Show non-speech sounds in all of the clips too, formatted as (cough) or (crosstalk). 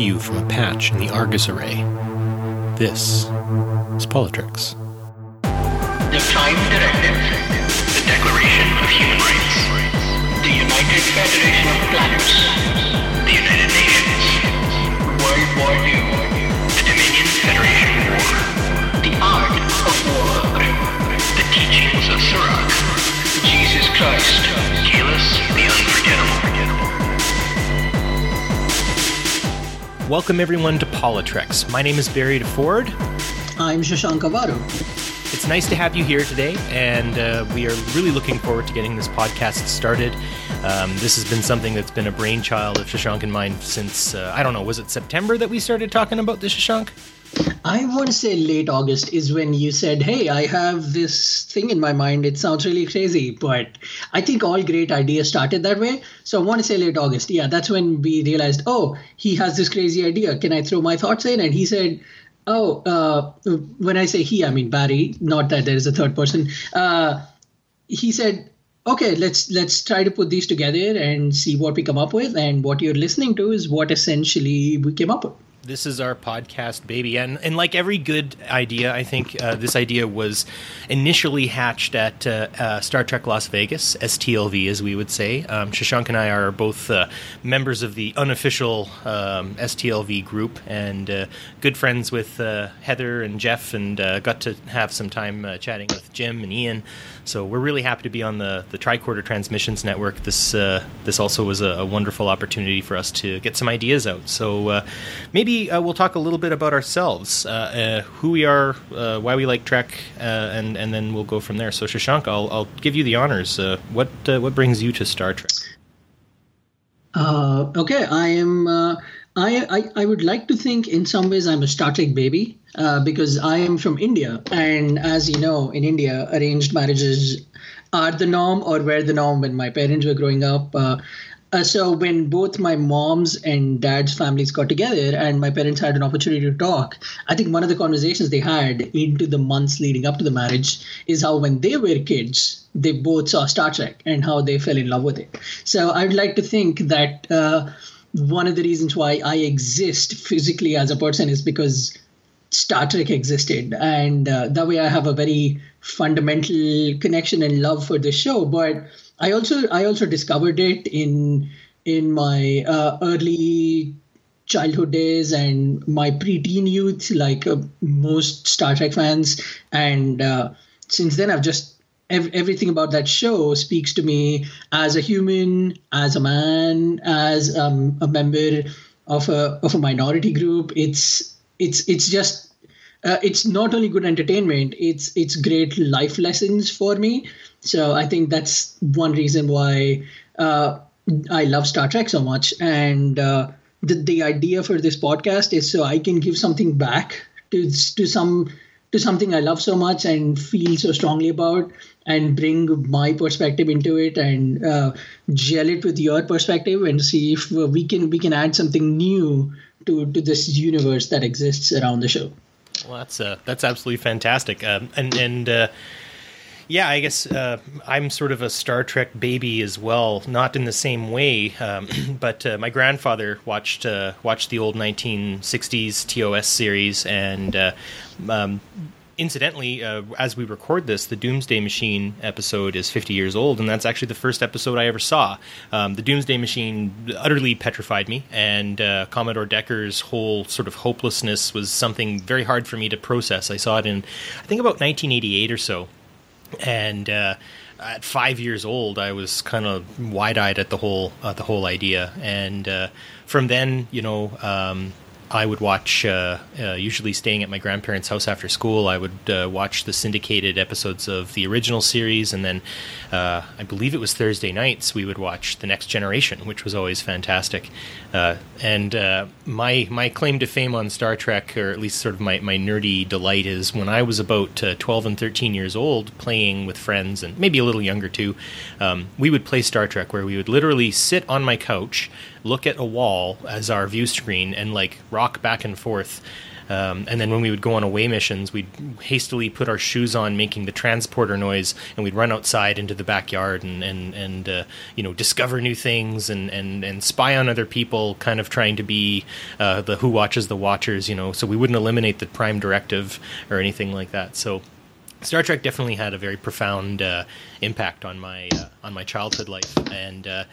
you from a patch in the Argus array. This is PoliTreks. The Prime Directive, the Declaration of Human Rights, the United Federation of Planets, the United Nations, World War II, the Dominion Federation War, the Art of War, the Teachings of Sirach, Jesus Christ, Kahless the Unforgettable. Welcome everyone to PoliTreks. My name is Barry DeFord. I'm Shashank Avaru. It's nice to have you here today, and uh, we are really looking forward to getting this podcast started. Um, this has been something that's been a brainchild of Shashank and mine since, uh, I don't know, was it September that we started talking about this, Shashank? I want to say late August is when you said, Hey, I have this thing in my mind. It sounds really crazy, but I think all great ideas started that way. So I want to say late August. Yeah, that's when we realized, Oh, he has this crazy idea. Can I throw my thoughts in? And he said, Oh, uh, when I say he, I mean Barry, not that there is a third person. Uh, he said, okay let's let's try to put these together and see what we come up with and what you're listening to is what essentially we came up with this is our podcast baby. And and like every good idea i think uh, this idea was initially hatched at uh, uh, star trek las vegas stlv as we would say. Um, shashank and i are both uh, members of the unofficial um, stlv group and uh, good friends with uh, heather and jeff and got to have some time chatting with jim and ian. So we're really happy to be on the the tricorder transmissions network. This this also was a, a, wonderful opportunity for us to get some ideas out. So maybe maybe uh, we'll talk a little bit about ourselves, uh, uh who we are, uh, why we like Trek, uh, and and then we'll go from there. So Shashank, I'll, I'll give you the honors. what what brings you to Star Trek? okay, I am. I, I, I would like to think in some ways I'm a Star Trek baby because I am from India, and as you know, in India, arranged marriages are the norm or were the norm when my parents were growing up. Uh, uh, so when both my mom's and dad's families got together and my parents had an opportunity to talk i think one of the conversations they had into the months leading up to the marriage is how when they were kids they both saw star trek and how they fell in love with it so i'd like to think that uh, one of the reasons why i exist physically as a person is because Star Trek existed, and uh, that way I have a very fundamental connection and love for the show. But I also I also discovered it in in my uh, early childhood days and my preteen youth, like uh, most Star Trek fans. And uh, since then, I've just ev- everything about that show speaks to me as a human, as a man, as um, a member of a of a minority group. It's it's it's just uh, it's not only good entertainment it's it's great life lessons for me so i think that's one reason why uh, i love star trek so much and uh, the, the idea for this podcast is so i can give something back to to some to something i love so much and feel so strongly about and bring my perspective into it and uh, gel it with your perspective and see if we can we can add something new to to this universe that exists around the show well, that's uh, that's absolutely fantastic. Um, and and uh, yeah, I guess uh, I'm sort of a Star Trek baby as well. Not in the same way, um, (clears throat) but uh, my grandfather watched uh, watched the old 1960s TOS series, and uh, um, incidentally, uh, as we record this, the Doomsday Machine episode is 50 years old, and that's actually the first episode I ever saw. Um, the Doomsday Machine utterly petrified me, and uh, Commodore Decker's whole sort of hopelessness was something very hard for me to process. I saw it in, I think, about 1988 or so, and. Uh, at five years old, I was kind of wide-eyed at the whole uh, the whole idea, and uh, from then, you know, um, I would watch, uh, uh, usually staying at my grandparents' house after school, I would uh, watch the syndicated episodes of the original series. And then uh, I believe it was Thursday nights, we would watch The Next Generation, which was always fantastic. Uh, and uh, my, my claim to fame on Star Trek, or at least sort of my, my nerdy delight, is when I was about 12 and 13 years old, playing with friends, and maybe a little younger too, um, we would play Star Trek where we would literally sit on my couch look at a wall as our view screen and like rock back and forth Um, and then when we would go on away missions, we'd hastily put our shoes on, making the transporter noise, and we'd run outside into the backyard and and and uh, you know discover new things and and and spy on other people, kind of trying to be uh, the who watches the watchers. You know, so we wouldn't eliminate the prime directive or anything like that. So. Star Trek definitely had a very profound uh, impact on my uh, on my childhood life, and uh,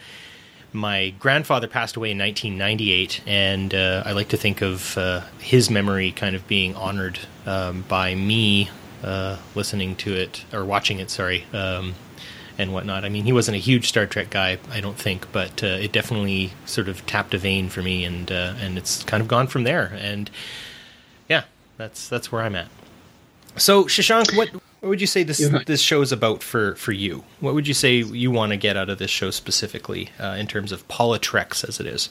my grandfather passed away in 1998, and uh, I like to think of uh, his memory kind of being honored um, by me uh, listening to it or watching it. Sorry. Um, and whatnot. I mean, he wasn't a huge Star Trek guy, I don't think, but uh, it definitely sort of tapped a vein for me, and uh, and it's kind of gone from there. And yeah, that's that's where I'm at. So, Shashank, what what would you say this right. this show is about for for you? What would you say you want to get out of this show specifically uh, in terms of PoliTreks as it is?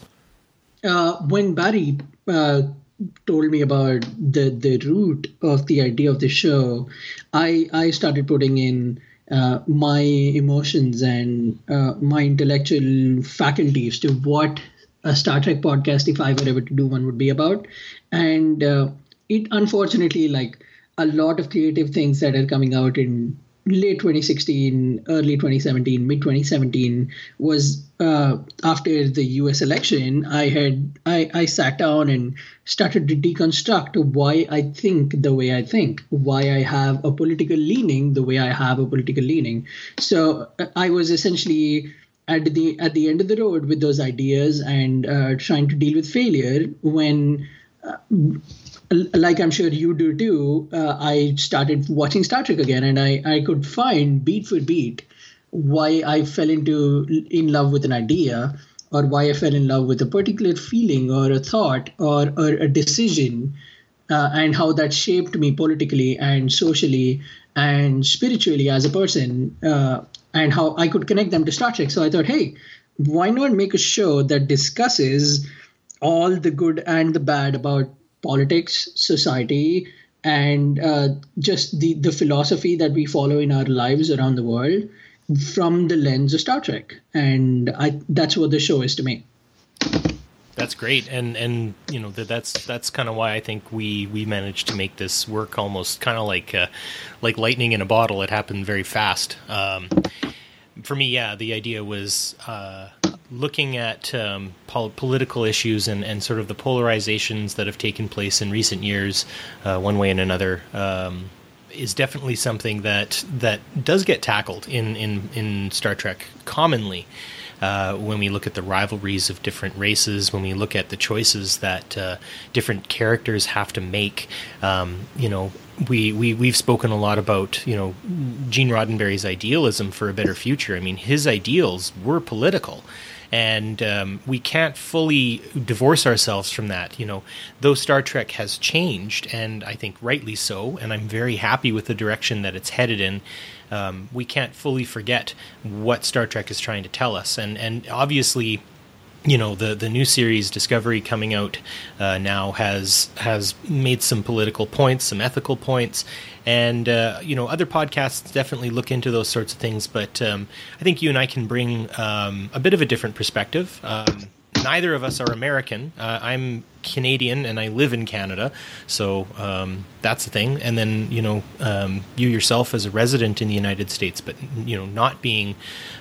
Uh, when Barry uh, told me about the the root of the idea of the show, I I started putting in uh, my emotions and uh, my intellectual faculties to what a Star Trek podcast, if I were ever to do one, would be about, and uh, it unfortunately like a lot of creative things that are coming out in late 2016, early 2017, mid 2017 was uh, after the U.S. election. I had I, I sat down and started to deconstruct why I think the way I think, why I have a political leaning the way I have a political leaning. So uh, I was essentially at the at the end of the road with those ideas and uh, trying to deal with failure when. Uh, like I'm sure you do too, uh, I started watching Star Trek again, and I, I could find beat for beat why I fell into in love with an idea, or why I fell in love with a particular feeling, or a thought, or, or a decision, uh, and how that shaped me politically and socially and spiritually as a person, uh, and how I could connect them to Star Trek. So I thought, hey, why not make a show that discusses all the good and the bad about politics, society, and uh, just the, the philosophy that we follow in our lives around the world from the lens of Star Trek. And I, that's what the show is to me. That's great, and and you know that that's that's kind of why I think we we managed to make this work almost kind of like uh, like lightning in a bottle. It happened very fast. Um, for me, yeah, the idea was uh, looking at um, pol- political issues and, and sort of the polarizations that have taken place in recent years, uh, one way and another, um, is definitely something that that does get tackled in in, in Star Trek commonly. Uh, when we look at the rivalries of different races, when we look at the choices that uh, different characters have to make, um, you know, we, we we've spoken a lot about you know Gene Roddenberry's idealism for a better future. I mean, his ideals were political, and um, we can't fully divorce ourselves from that. You know, though Star Trek has changed, and I think rightly so, and I'm very happy with the direction that it's headed in. Um, we can't fully forget what Star Trek is trying to tell us, and and obviously you know the the new series Discovery coming out uh, now has has made some political points, some ethical points, and uh, you know other podcasts definitely look into those sorts of things. But um, I think you and I can bring um, a bit of a different perspective. Um, neither of us are American. Uh, I'm Canadian and I live in Canada, so um, that's the thing. And then you know, um, you yourself as a resident in the United States, but you know, not being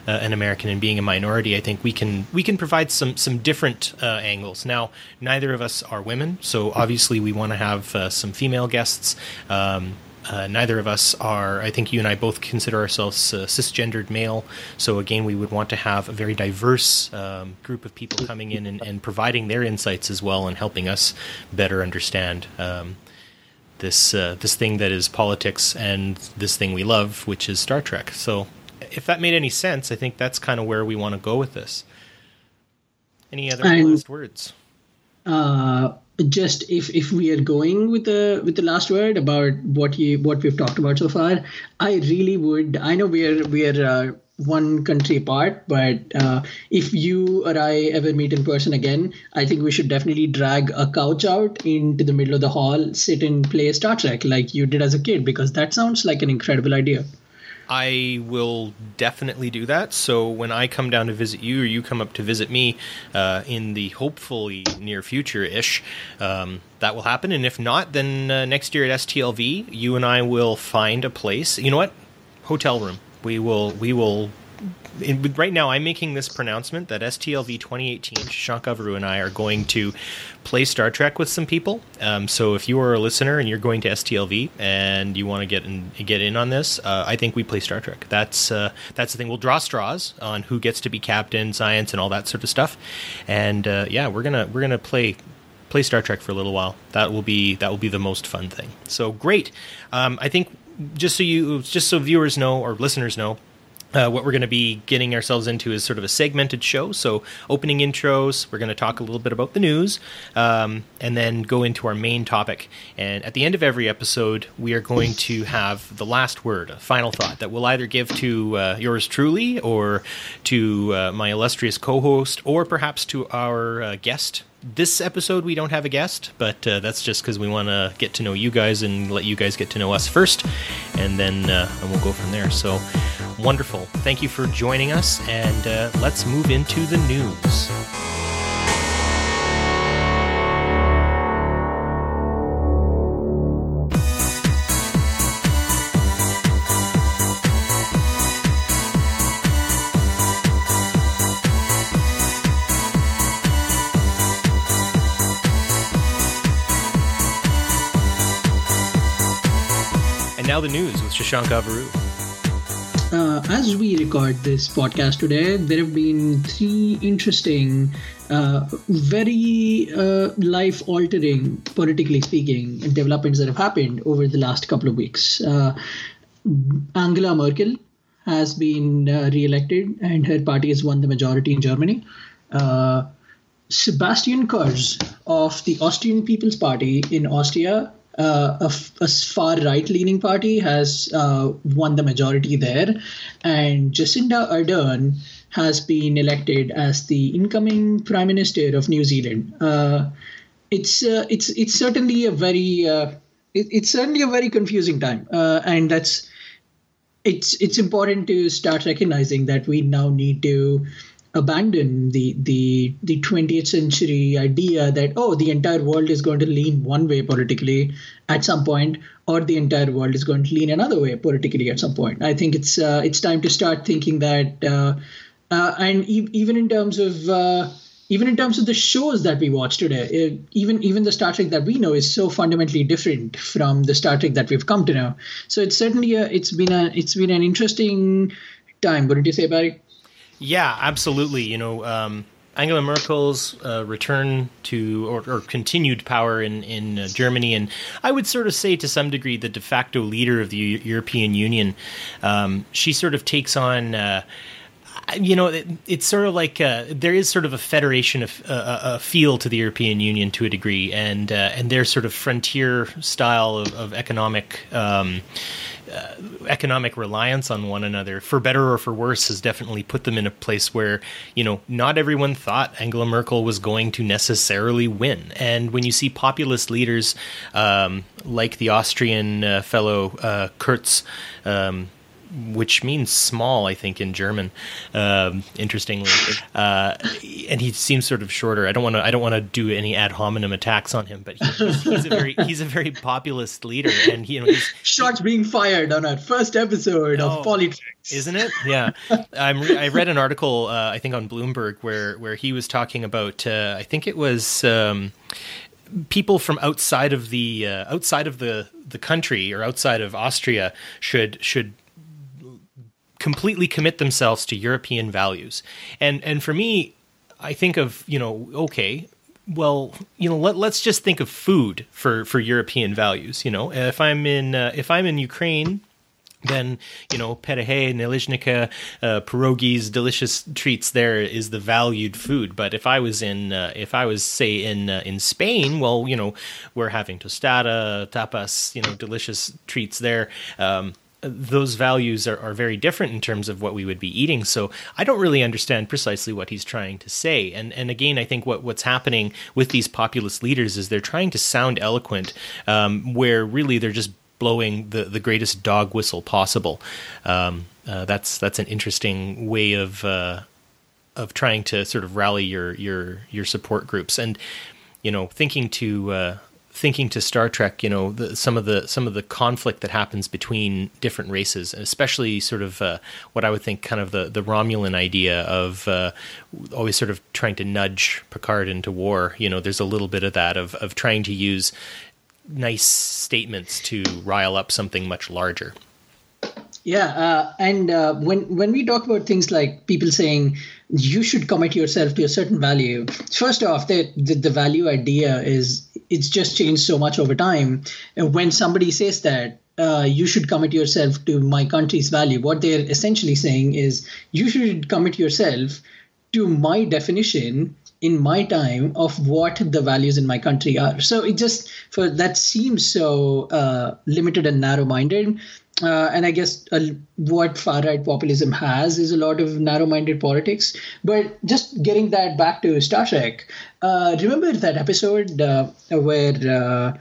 uh, an American and being a minority, I think we can we can provide some some different uh, angles. Now, neither of us are women, so obviously we want to have uh, some female guests. Um, uh, neither of us are, I think you and I both consider ourselves uh, cisgendered male. So, again, we would want to have a very diverse um, group of people coming in and, and, providing their insights as well and helping us better understand um, this, uh, this thing that is politics and this thing we love, which is Star Trek. So, if that made any sense, I think that's kind of where we want to go with this. Any other last words? Uh, just if if we are going with the with the last word about what you what we've talked about so far, I really would. I know we are we are uh, one country apart, but uh, if you or I ever meet in person again, I think we should definitely drag a couch out into the middle of the hall, sit and play Star Trek like you did as a kid, because that sounds like an incredible idea. I will definitely do that. So when I come down to visit you, or you come up to visit me uh, in the hopefully near future ish, um, that will happen. And if not, then uh, next year at STLV, you and I will find a place. You know what? Hotel room. We will. We will right now, I'm making this pronouncement that STLV 2018, Shashank Avaru and I are going to play Star Trek with some people. Um, so if you are a listener and you're going to STLV and you want to get in, get in on this, uh, I think we play Star Trek. That's uh, that's the thing. We'll draw straws on who gets to be captain, science, and all that sort of stuff. And uh, yeah, we're gonna we're gonna play play Star Trek for a little while. That will be that will be the most fun thing. So great. Um, I think just so you just so viewers know or listeners know uh, what we're going to be getting ourselves into is sort of a segmented show. So, opening intros, we're going to talk a little bit about the news, um, and then go into our main topic. And at the end of every episode, we are going to have the last word, a final thought that we'll either give to uh, yours truly, or to uh, my illustrious co host, or perhaps to our uh, guest this episode we don't have a guest, but uh, that's just because we want to get to know you guys and let you guys get to know us first, and then uh, and we'll go from there. So wonderful! Thank you for joining us, and uh, let's move into the news. And now the news with Shashank Avaru. Uh, as we record this podcast today, there have been three interesting, uh, very uh, life altering, politically speaking, developments that have happened over the last couple of weeks. Uh, Angela Merkel has been uh, re elected, and her party has won the majority in Germany. Uh, Sebastian Kurz of the Austrian People's Party in Austria uh, a, a far right leaning party has uh, won the majority there, and Jacinda Ardern has been elected as the incoming prime minister of New Zealand. Uh, it's uh, it's it's certainly a very uh, it, it's certainly a very confusing time, uh, and that's it's it's important to start recognizing that we now need to abandon the the the 20th century idea that oh the entire world is going to lean one way politically at some point or the entire world is going to lean another way politically at some point i think it's uh, it's time to start thinking that uh, uh, and e- even in terms of uh, even in terms of the shows that we watch today, uh, even even the Star Trek that we know is so fundamentally different from the Star Trek that we've come to know. So it's certainly a, it's been a it's been an interesting time, wouldn't you say, Barry? Yeah, absolutely. You know, um, Angela Merkel's uh, return to or, or, continued power in in uh, Germany, and I would sort of say to some degree the de facto leader of the U- European Union. Um, she sort of takes on. Uh, you know, it, it's sort of like uh, there is sort of a federation of uh, a feel to the European Union to a degree, and uh, and their sort of frontier style of, of economic. Um, uh, economic reliance on one another, for better or for worse, has definitely put them in a place where, you know, not everyone thought Angela Merkel was going to necessarily win. And when you see populist leaders um, like the Austrian uh, fellow uh, Kurz, um, which means small, I think, in German. Um, interestingly, uh, and he seems sort of shorter. I don't want to. I don't want to do any ad hominem attacks on him, but he, he's, he's, a very he's a very populist leader, and you know, he's, shots being fired on our first episode of PoliTreks, isn't it? Yeah, I'm. Re- I read an article, uh, I think, on Bloomberg where where he was talking about. Uh, I think it was. Um, people from outside of the uh, outside of the the country or outside of Austria should should completely commit themselves to European values. And and for me, I think of you know okay. Well, you know, let, let's just think of food for, for European values. You know, if I'm in uh, if I'm in Ukraine, then you know perehe, nalizhnika, uh, pierogies, delicious treats. There is the valued food. But if I was in, uh, if I was say in uh, in Spain, well, you know, we're having tostada, tapas, you know, delicious treats there. Um, those values are, are, very different in terms of what we would be eating. So I don't really understand precisely what he's trying to say. And and again, I think what what's happening with these populist leaders is they're trying to sound eloquent, um, where really they're just blowing the, the greatest dog whistle possible. Um, uh, that's that's an interesting way of uh, of trying to sort of rally your your your support groups and you know thinking to uh, thinking to Star Trek, you know, the, some of the some of the conflict that happens between different races, especially sort of uh, what I would think kind of the the Romulan idea of uh, always sort of trying to nudge Picard into war. You know, there's a little bit of that of of trying to use nice statements to rile up something much larger. Yeah, uh, and uh, when when we talk about things like people saying you should commit yourself to a certain value, first off, the the, the value idea is it's just changed so much over time. When somebody says that, uh, you should commit yourself to my country's value. What they're essentially saying is you should commit yourself to my definition in my time of what the values in my country are. So it just for that seems so uh, limited and narrow-minded uh, and I guess uh, what far right populism has is a lot of narrow minded politics. But just getting that back to Star Trek, uh, remember that episode uh, where uh,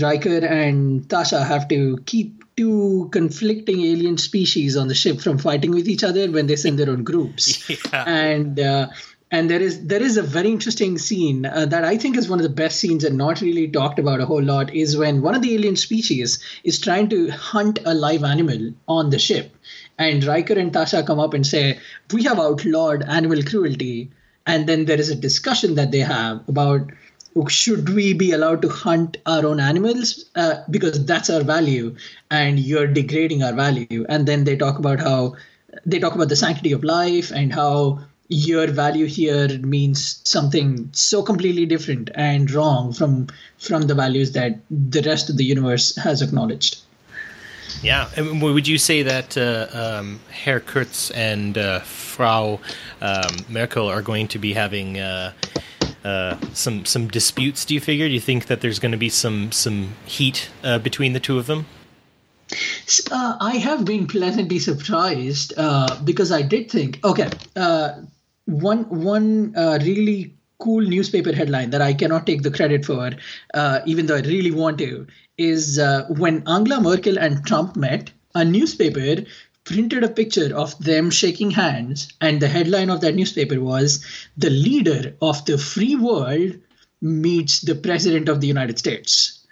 Riker and Tasha have to keep two conflicting alien species on the ship from fighting with each other when they send their own groups? (laughs) Yeah. And uh, and there is there is a very interesting scene uh, that I think is one of the best scenes and not really talked about a whole lot is when one of the alien species is trying to hunt a live animal on the ship, and Riker and Tasha come up and say, "We have outlawed animal cruelty," and then there is a discussion that they have about should we be allowed to hunt our own animals? Uh, because that's our value, and you're degrading our value, and then they talk about how they talk about the sanctity of life and how your value here means something so completely different and wrong from from the values that the rest of the universe has acknowledged. Yeah, and would you say that uh, um, Herr Kurz and uh, Frau um, Merkel are going to be having uh, uh some some disputes? Do you figure? Do you think that there's going to be some some heat uh, between the two of them? Uh, I have been pleasantly surprised uh, because I did think, okay, uh, one one uh, really cool newspaper headline that I cannot take the credit for, uh, even though I really want to, is uh, when Angela Merkel and Trump met, a newspaper printed a picture of them shaking hands, and the headline of that newspaper was "The leader of the free world meets the president of the United States."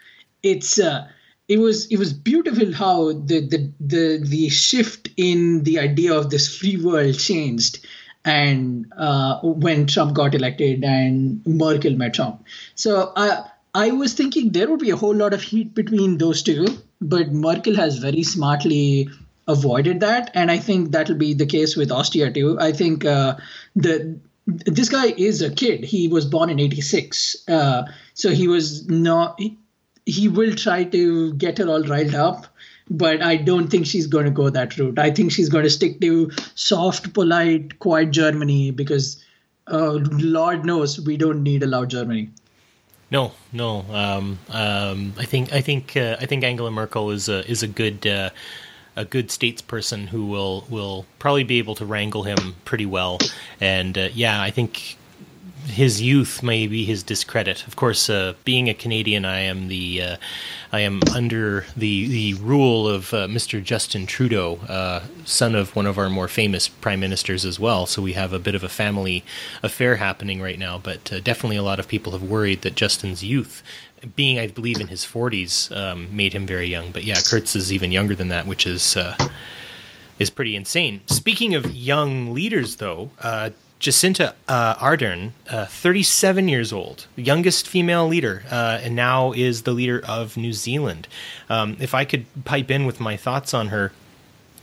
It's uh, it was it was beautiful how the the the the shift in the idea of this free world changed and uh, when Trump got elected and Merkel met Trump. So I I was thinking there would be a whole lot of heat between those two, but Merkel has very smartly avoided that, and I think that will be the case with Austria too. I think uh, the this guy is a kid. He was born in '86, uh, so he was not. He, he will try to get her all riled up but I don't think she's going to go that route. I think she's going to stick to soft, polite, quiet Germany because uh, Lord knows we don't need a loud Germany. No, no. Um, um, I think I think uh, I think Angela Merkel is a is a good uh, a good statesperson who will will probably be able to wrangle him pretty well. And uh, yeah, I think his youth may be his discredit. Of course, uh, being a Canadian, I am the uh, I am under the the rule of uh, Mr. Justin Trudeau, uh, son of one of our more famous prime ministers as well. So we have a bit of a family affair happening right now. But uh, definitely, a lot of people have worried that Justin's youth. Being, I believe, in his 40s, um, made him very young. But yeah, Kurz is even younger than that, which is uh, is pretty insane. Speaking of young leaders, though, uh, Jacinda uh, Ardern, uh, 37 years old, youngest female leader, uh, and now is the leader of New Zealand. Um, if I could pipe in with my thoughts on her,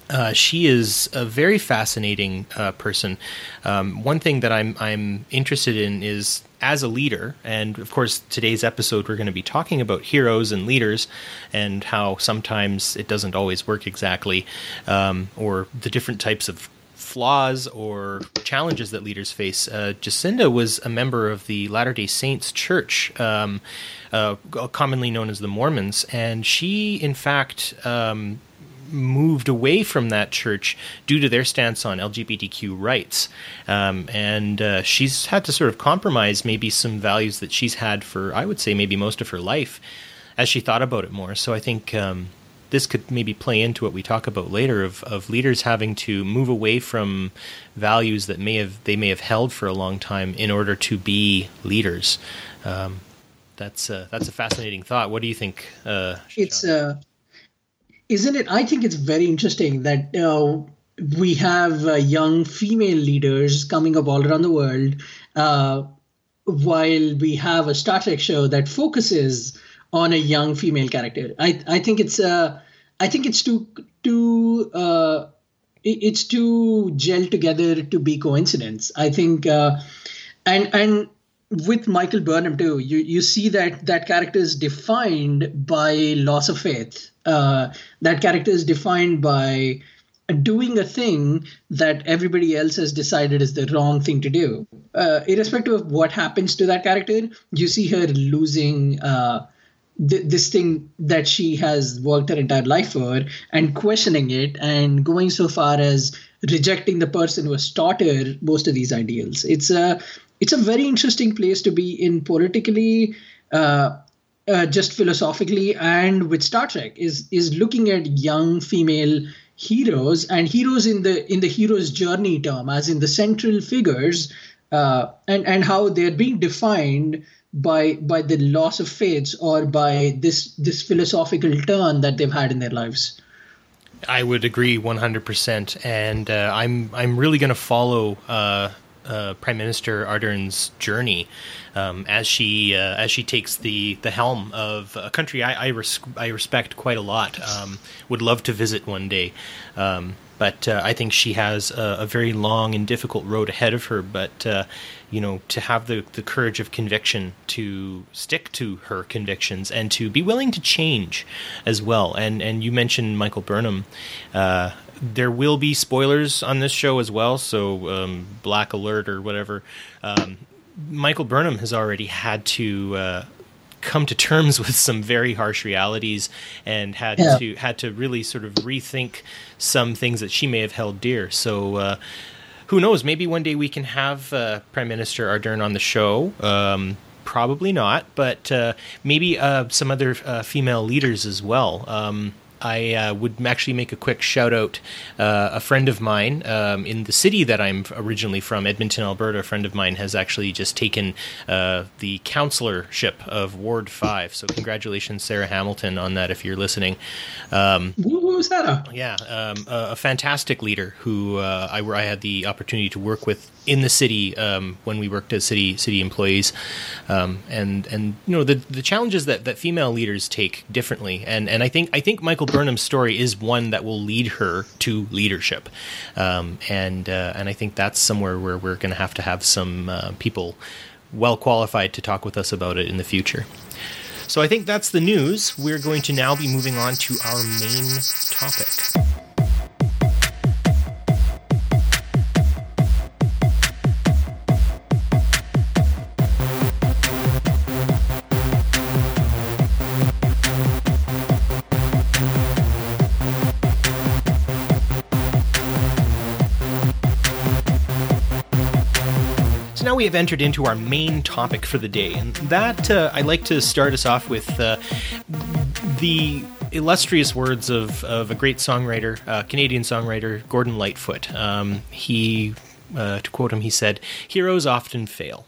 uh, she is a very fascinating uh, person. Um, one thing that I'm I'm interested in is as a leader, and of course today's episode we're going to be talking about heroes and leaders, and how sometimes it doesn't always work exactly, um, or the different types of flaws or challenges that leaders face. Uh, Jacinda was a member of the Latter day Saints Church, um, uh, commonly known as the Mormons, and she, in fact, um, moved away from that church due to their stance on LGBTQ rights. Um, and uh, she's had to sort of compromise maybe some values that she's had for, I would say, maybe most of her life as she thought about it more. So I think. Um, this could maybe play into what we talk about later of, of leaders having to move away from values that may have they may have held for a long time in order to be leaders. Um, that's uh, that's a fascinating thought. What do you think? Uh, it's uh, isn't it? I think it's very interesting that uh, we have uh, young female leaders coming up all around the world, uh, while we have a Star Trek show that focuses on a young female character. I I think it's uh I think it's too too uh it's too gel together to be coincidence. I think uh and and with Michael Burnham too, you you see that that character is defined by loss of faith. Uh, that character is defined by doing a thing that everybody else has decided is the wrong thing to do. Uh, irrespective of what happens to that character, you see her losing uh, th- this thing that she has worked her entire life for and questioning it and going so far as rejecting the person who has taught her most of these ideals. It's a it's a very interesting place to be in politically. Uh, uh, just philosophically and with Star Trek is is looking at young female heroes and heroes in the in the hero's journey term as in the central figures uh, and and how they're being defined by by the loss of faiths or by this this philosophical turn that they've had in their lives. I would agree 100%, and uh, I'm I'm really going to follow uh, uh, Prime Minister Ardern's journey um, as she uh, as she takes the, the helm of a country I I, res- I respect quite a lot. Um, would love to visit one day. Um, but uh, I think she has a, a, very long and difficult road ahead of her. But uh, you know, to have the, the courage of conviction to stick to her convictions and to be willing to change as well. And and you mentioned Michael Burnham. Uh, there will be spoilers on this show as well, so um, black alert or whatever. Um, Michael Burnham has already had to uh, come to terms (laughs) with some very harsh realities and had yeah. to had to really sort of rethink some things that she may have held dear. So. Uh, who knows? Maybe one day we can have uh, Prime Minister Ardern on the show. Um, probably not, but uh, maybe uh, some other uh, female leaders as well. Um, I uh, would actually make a quick shout out. Uh, a friend of mine um, in the city that I'm originally from, Edmonton, Alberta, a friend of mine has actually just taken uh, the councillorship of Ward 5. So, congratulations, Sarah Hamilton, on that if you're listening. Um, was that? Yeah, um, a, a, fantastic leader who uh, I, I had the opportunity to work with in the city um, when we worked as city city employees, um, and and you know the the challenges that, that female leaders take differently, and and I think I think Michael Burnham's story is one that will lead her to leadership, um, and uh, and I think that's somewhere where we're going to have to have some uh, people well qualified to talk with us about it in the future. So I think that's the news. We're going to now be moving on to our main topic. We have entered into our main topic for the day, and that uh, I'd like to start us off with uh, the illustrious words of, of a great songwriter, uh, Canadian songwriter, Gordon Lightfoot. Um, he, uh, to quote him, he said, "Heroes often fail."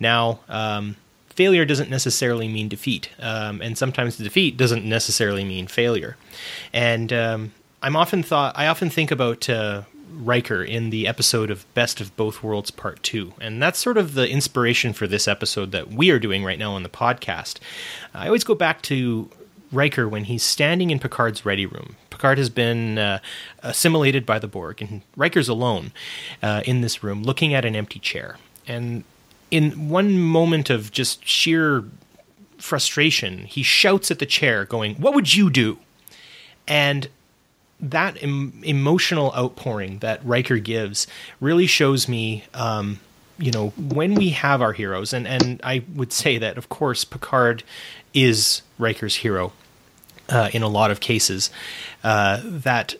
Now. Um, failure doesn't necessarily mean defeat, um, and sometimes defeat doesn't necessarily mean failure. And um, I'm often thought I often think about uh, Riker in the episode of Best of Both Worlds Part 2. And that's sort of the inspiration for this episode that we are doing right now on the podcast. I always go back to Riker when he's standing in Picard's ready room. Picard has been uh, assimilated by the Borg, and Riker's alone uh, in this room looking at an empty chair. And in one moment of just sheer frustration, he shouts at the chair, going, What would you do? And that em- emotional outpouring that Riker gives really shows me, um, you know, when we have our heroes, and, and I would say that, of course, Picard is Riker's hero uh, in a lot of cases, uh, that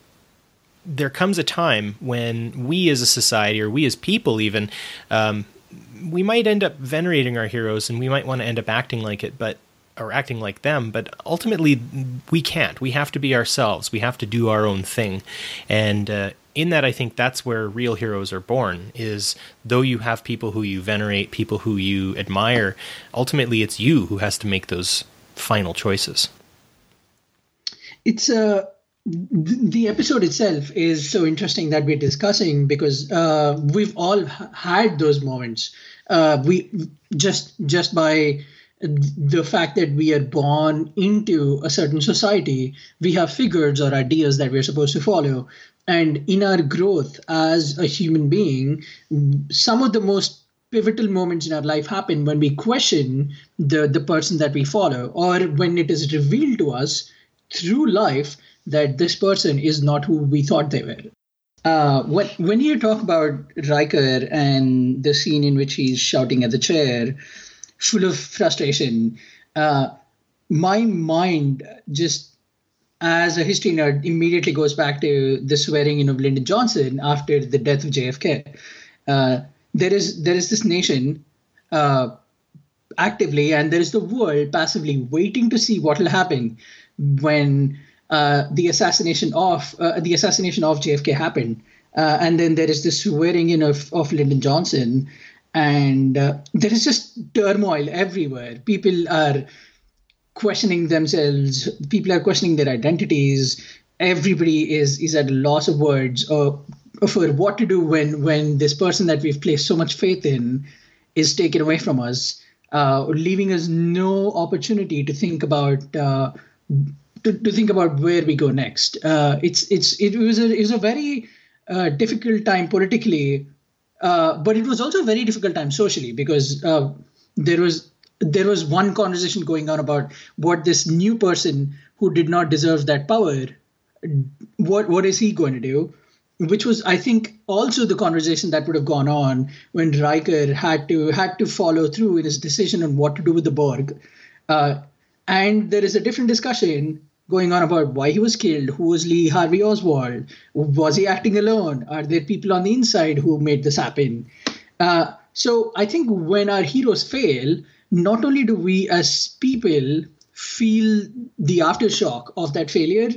there comes a time when we as a society, or we as people even, um, we might end up venerating our heroes and we might want to end up acting like it, but or acting like them, but ultimately we can't. We have to be ourselves. We have to do our own thing, and uh, in that, I think that's where real heroes are born. Is though you have people who you venerate, people who you admire, ultimately it's you who has to make those final choices. It's a uh, the episode itself is so interesting that we're discussing because uh, we've all had those moments. Uh, we just just by the fact that we are born into a certain society, we have figures or ideas that we're supposed to follow. And in our growth as a human being, some of the most pivotal moments in our life happen when we question the, the person that we follow, or when it is revealed to us through life that this person is not who we thought they were. Uh, when, when you talk about Riker and the scene in which he's shouting at the chair, full of frustration, uh, my mind just, as a history nerd, immediately goes back to the swearing in of Lyndon Johnson after the death of JFK. Uh, there is there is this nation uh, actively, and there is the world passively waiting to see what will happen when uh, the assassination of uh, the assassination of JFK happened, uh, and then there is this swearing in of, of Lyndon Johnson, and uh, there is just turmoil everywhere. People are questioning themselves. People are questioning their identities. Everybody is is at a loss of words or for what to do when when this person that we've placed so much faith in is taken away from us, uh, leaving us no opportunity to think about uh, to, to think about where we go next. Uh, it's it's it was a it was a very uh, difficult time politically, uh, but it was also a very difficult time socially because uh, there was there was one conversation going on about what this new person who did not deserve that power, what what is he going to do? Which was, I think, also the conversation that would have gone on when Riker had to had to follow through in his decision on what to do with the Borg. Uh, and there is a different discussion going on about why he was killed, who was Lee Harvey Oswald, was he acting alone, are there people on the inside who made this happen? Uh, so I think when our heroes fail, not only do we as people feel the aftershock of that failure,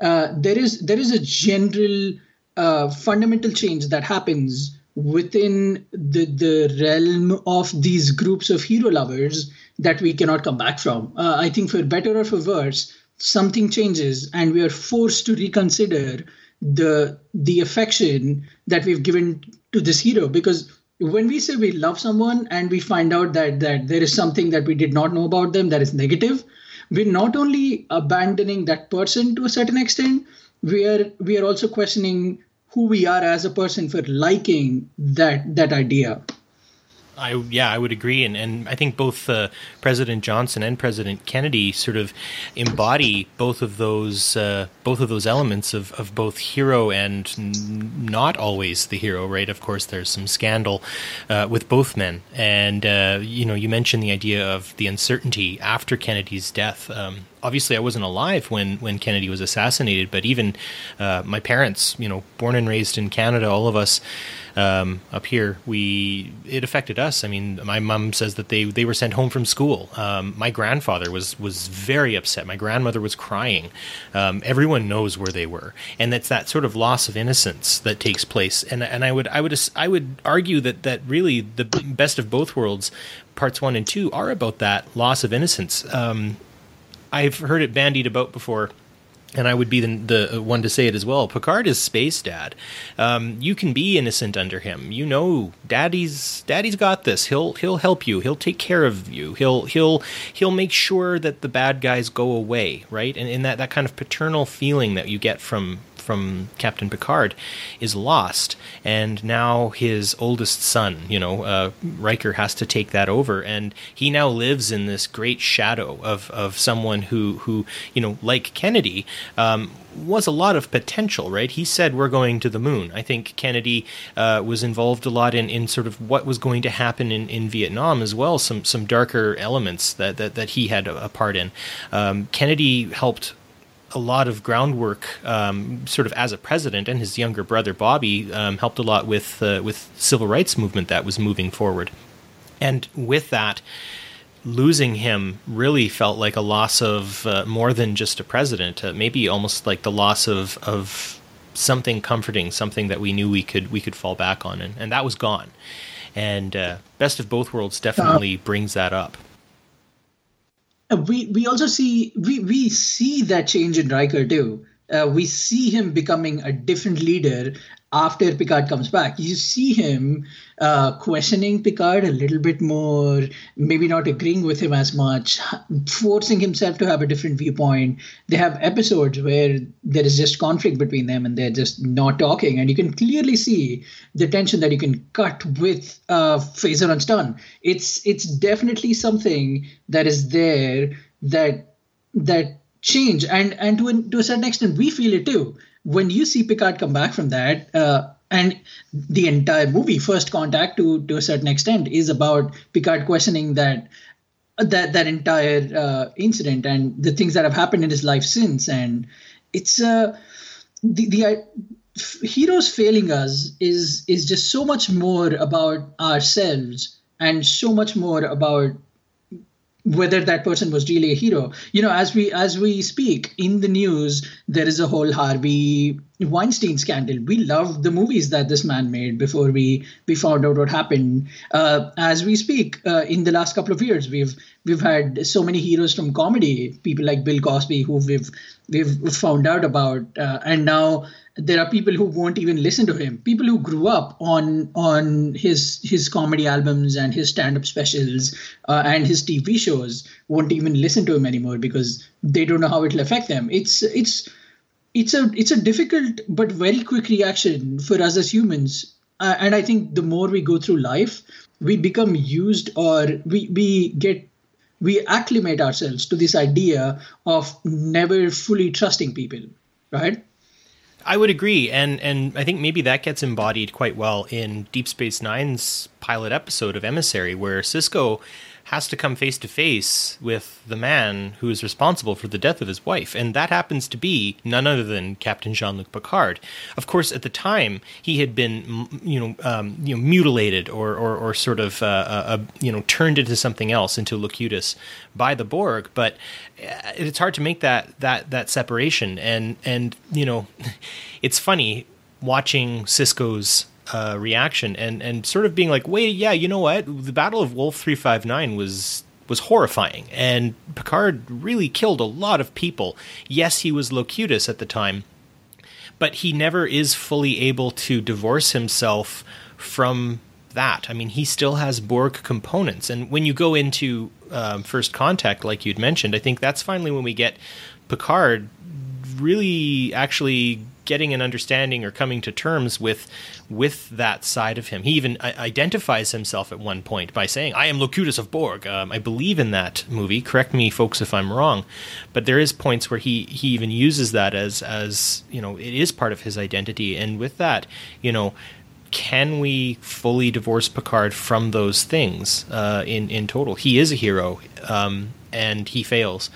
uh, there is there is a general uh, fundamental change that happens within the the realm of these groups of hero lovers that we cannot come back from. Uh, I think for better or for worse, something changes and we are forced to reconsider the the affection that we've given to this hero. Because when we say we love someone and we find out that that there is something that we did not know about them that is negative we're not only abandoning that person to a certain extent we are we are also questioning who we are as a person for liking that that idea I yeah, I would agree, and and I think both uh, President Johnson and President Kennedy sort of embody both of those uh, both of those elements of, of both hero and n- not always the hero, right? Of course, there's some scandal uh, with both men, and uh, you know, you mentioned the idea of the uncertainty after Kennedy's death. Um, obviously I wasn't alive when when Kennedy was assassinated, but even uh, my parents, you know, born and raised in Canada, all of us um, up here, we it affected us. I mean, my mom says that they they were sent home from school. Um, my grandfather was was very upset. My grandmother was crying. Um, everyone knows where they were, and it's that sort of loss of innocence that takes place. And and I would I would I would argue that that really the best of both worlds, parts one and two, are about that loss of innocence. Um, I've heard it bandied about before and I would be the, the, one to say it as well. Picard is space dad. Um, you can be innocent under him. You know, daddy's daddy's got this. He'll he'll help you. He'll take care of you. He'll he'll he'll make sure that the bad guys go away, right? And in that that kind of paternal feeling that you get from from Captain Picard is lost, and now his oldest son, you know, uh, Riker, has to take that over, and he now lives in this great shadow of of someone who who you know, like Kennedy. Um, was a lot of potential, right? He said we're going to the moon. I think Kennedy uh, was involved a lot in, in sort of what was going to happen in, in Vietnam as well. Some some darker elements that that, that he had a, part in. Um, Kennedy helped a lot of groundwork, um, sort of as a president, and his younger brother Bobby um, helped a lot with uh, with civil rights movement that was moving forward. And with that, losing him really felt like a loss of uh, more than just a president. Uh, maybe almost like the loss of of something comforting, something that we knew we could we could fall back on, and, and that was gone. And uh, Best of Both Worlds definitely brings that up. We we also see we we see that change in Riker too. Uh, we see him becoming a different leader after Picard comes back. You see him uh, questioning Picard a little bit more, maybe not agreeing with him as much, forcing himself to have a different viewpoint. They have episodes where there is just conflict between them and they're just not talking. And you can clearly see the tension that you can cut with uh, Phaser and Stun. It's it's definitely something that is there that that change and and to, to a certain extent we feel it too when you see Picard come back from that, uh, and the entire movie, First Contact, to to a certain extent, is about Picard questioning that that that entire uh, incident and the things that have happened in his life since, and it's uh, the the uh, heroes failing us is is just so much more about ourselves and so much more about whether that person was really a hero. You know as we as we speak in the news there is a whole harvey weinstein scandal. We love the movies that this man made before we we found out what happened. Uh, as we speak uh, in the last couple of years we've we've had so many heroes from comedy people like bill cosby who we've we've found out about uh, and now there are people who won't even listen to him. People who grew up on on his his comedy albums and his stand-up specials uh, and his tv shows won't even listen to him anymore because they don't know how it'll affect them. It's it's it's a it's a difficult but very quick reaction for us as humans. Uh, and i think the more we go through life we become used or we we get we acclimate ourselves to this idea of never fully trusting people right I would agree, and and I think maybe that gets embodied quite well in Deep Space Nine's pilot episode of Emissary, where Sisko has to come face to face with the man who is responsible for the death of his wife, and that happens to be none other than Captain Jean-Luc Picard. Of course, at the time, he had been, you know, um, you know, mutilated or or, or sort of, uh, uh, uh, you know, turned into something else, into Locutus, by the Borg. But uh, it's hard to make that that that separation, and and you know, (laughs) it's funny watching Sisko's uh, reaction and and sort of being like, wait, yeah, you know what? The Battle of Wolf three five nine was was horrifying, and Picard really killed a lot of people. Yes, he was Locutus at the time, but he never is fully able to divorce himself from that. I mean, he still has Borg components, and when you go into um, First Contact, like you'd mentioned, I think that's finally when we get Picard really actually getting an understanding or coming to terms with with that side of him. He even identifies himself at one point by saying, "I am Locutus of Borg." Um, I believe in that movie. Correct me, folks, if I'm wrong, but there is points where he he even uses that as as you know it is part of his identity, and with that, you know. Can we fully divorce Picard from those things uh, in in total? He is a hero, um, and he fails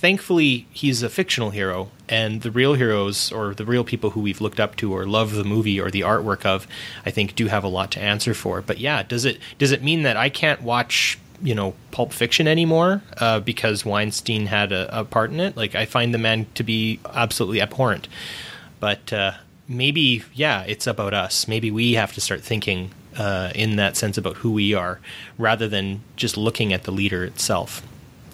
thankfully he's a fictional hero and the real heroes or the real people who we've looked up to or love the movie or the artwork of i think do have a lot to answer for. But yeah does it does it mean that i can't watch you know pulp fiction anymore uh, because weinstein had a, a, part in it? Like i find the man to be absolutely abhorrent. But uh, maybe yeah it's about us. Maybe we have to start thinking uh, in that sense about who we are rather than just looking at the leader itself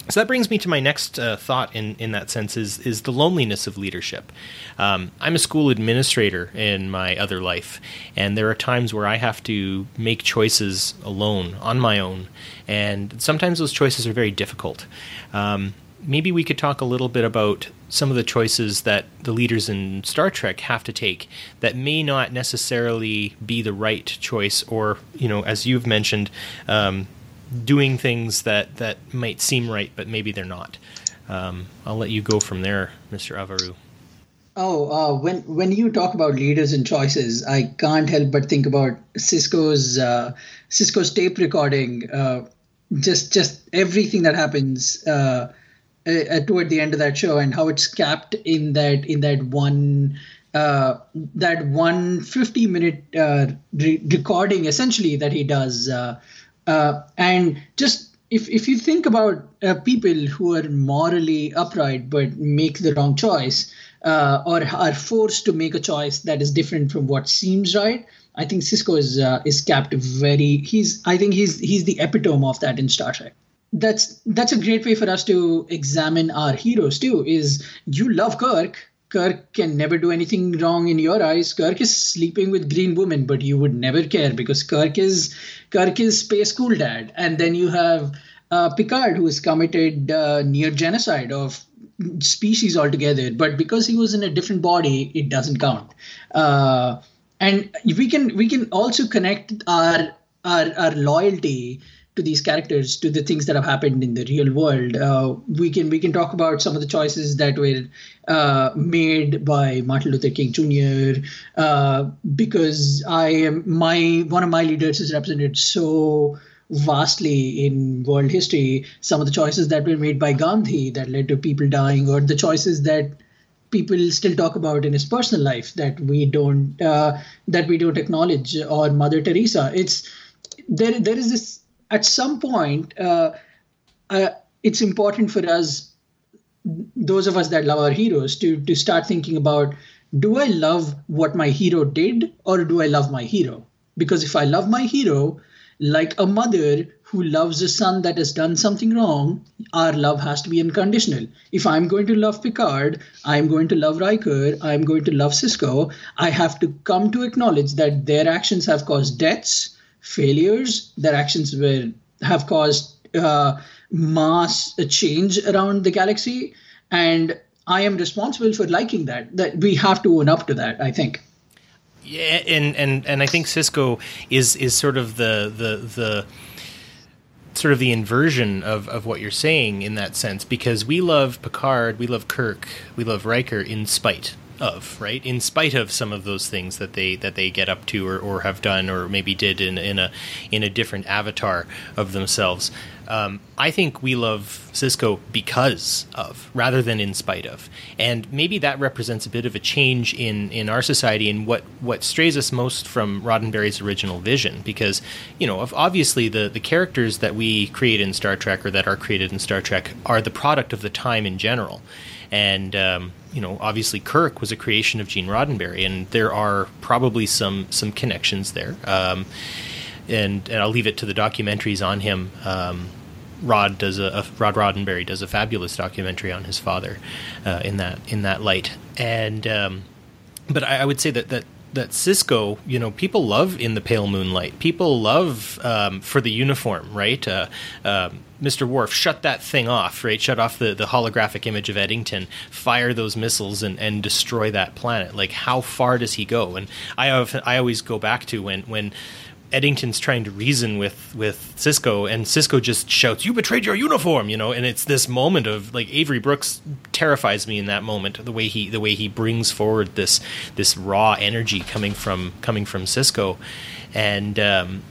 so that brings me to my next uh, thought in, in that sense is is the loneliness of leadership. Um, I'm a school administrator in my other life, and there are times where I have to make choices alone on my own, and sometimes those choices are very difficult. Um, maybe we could talk a little bit about some of the choices that the leaders in Star Trek have to take that may not necessarily be the right choice, or you know, as you've mentioned, um, doing things that that might seem right, but maybe they're not. Um, I'll let you go from there, Mr. Avaru. Oh, uh, when when you talk about leaders and choices, I can't help but think about Sisko's uh, Sisko's tape recording. Uh, just just everything that happens uh, toward the end of that show and how it's capped in that in that one uh, that one 50 minute uh, re- recording essentially that he does uh, uh, and just if if you think about uh, people who are morally upright but make the wrong choice uh, or are forced to make a choice that is different from what seems right, I think Sisko is uh, is capped very. He's I think he's he's the epitome of that in Star Trek. That's that's a great way for us to examine our heroes too. Is you love Kirk, Kirk can never do anything wrong in your eyes. Kirk is sleeping with green women, but you would never care because Kirk is Kirk is space cool dad. And then you have uh, Picard, who has committed uh, near genocide of species altogether. But because he was in a different body, it doesn't count. Uh, and we can we can also connect our our, our loyalty to these characters to the things that have happened in the real world. Uh, we can we can talk about some of the choices that were uh, made by martin luther king jr uh, because i am my one of my leaders is represented so vastly in world history. Some of the choices that were made by gandhi that led to people dying or the choices that people still talk about in his personal life that we don't uh, that we don't acknowledge or mother teresa. It's there there is this at some point, uh, uh, it's important for us, those of us that love our heroes, to to start thinking about: Do I love what my hero did, or do I love my hero? Because if I love my hero, like a mother who loves a son that has done something wrong, our love has to be unconditional. If I'm going to love Picard, I'm going to love Riker, I'm going to love Sisko, I have to come to acknowledge that their actions have caused deaths, failures. Their actions will have caused uh, mass change around the galaxy, and I am responsible for liking that. That we have to own up to that. I think. Yeah, and and and I think Sisko is is sort of the the the sort of the inversion of, of what you're saying in that sense because we love Picard, we love Kirk, we love Riker in spite of right? In spite of some of those things that they that they get up to or, or have done or maybe did in, in a in a different avatar of themselves um, I think we love Sisko because of rather than in spite of. And maybe that represents a bit of a change in in our society and what what strays us most from Roddenberry's original vision. Because you know obviously the the characters that we create in Star Trek or that are created in Star Trek are the product of the time in general. And um, you know, obviously Kirk was a creation of Gene Roddenberry, and there are probably some some connections there. Um, and and I'll leave it to the documentaries on him. Um, Rod does a, a, Rod Roddenberry does a fabulous documentary on his father uh, in that in that light. And um, but I, I, would say that that that Sisko, you know, people love in the pale moonlight. People love um, for the uniform, right? Uh, uh, Mr. Worf, shut that thing off, right? Shut off the, the holographic image of Eddington, fire those missiles, and, and destroy that planet. Like, how far does he go? And I have, I always go back to when when Eddington's trying to reason with with Sisko, and Sisko just shouts, "You betrayed your uniform!" You know, and it's this moment of like Avery Brooks terrifies me in that moment. The way he the way he brings forward this this raw energy coming from coming from Sisko, and um,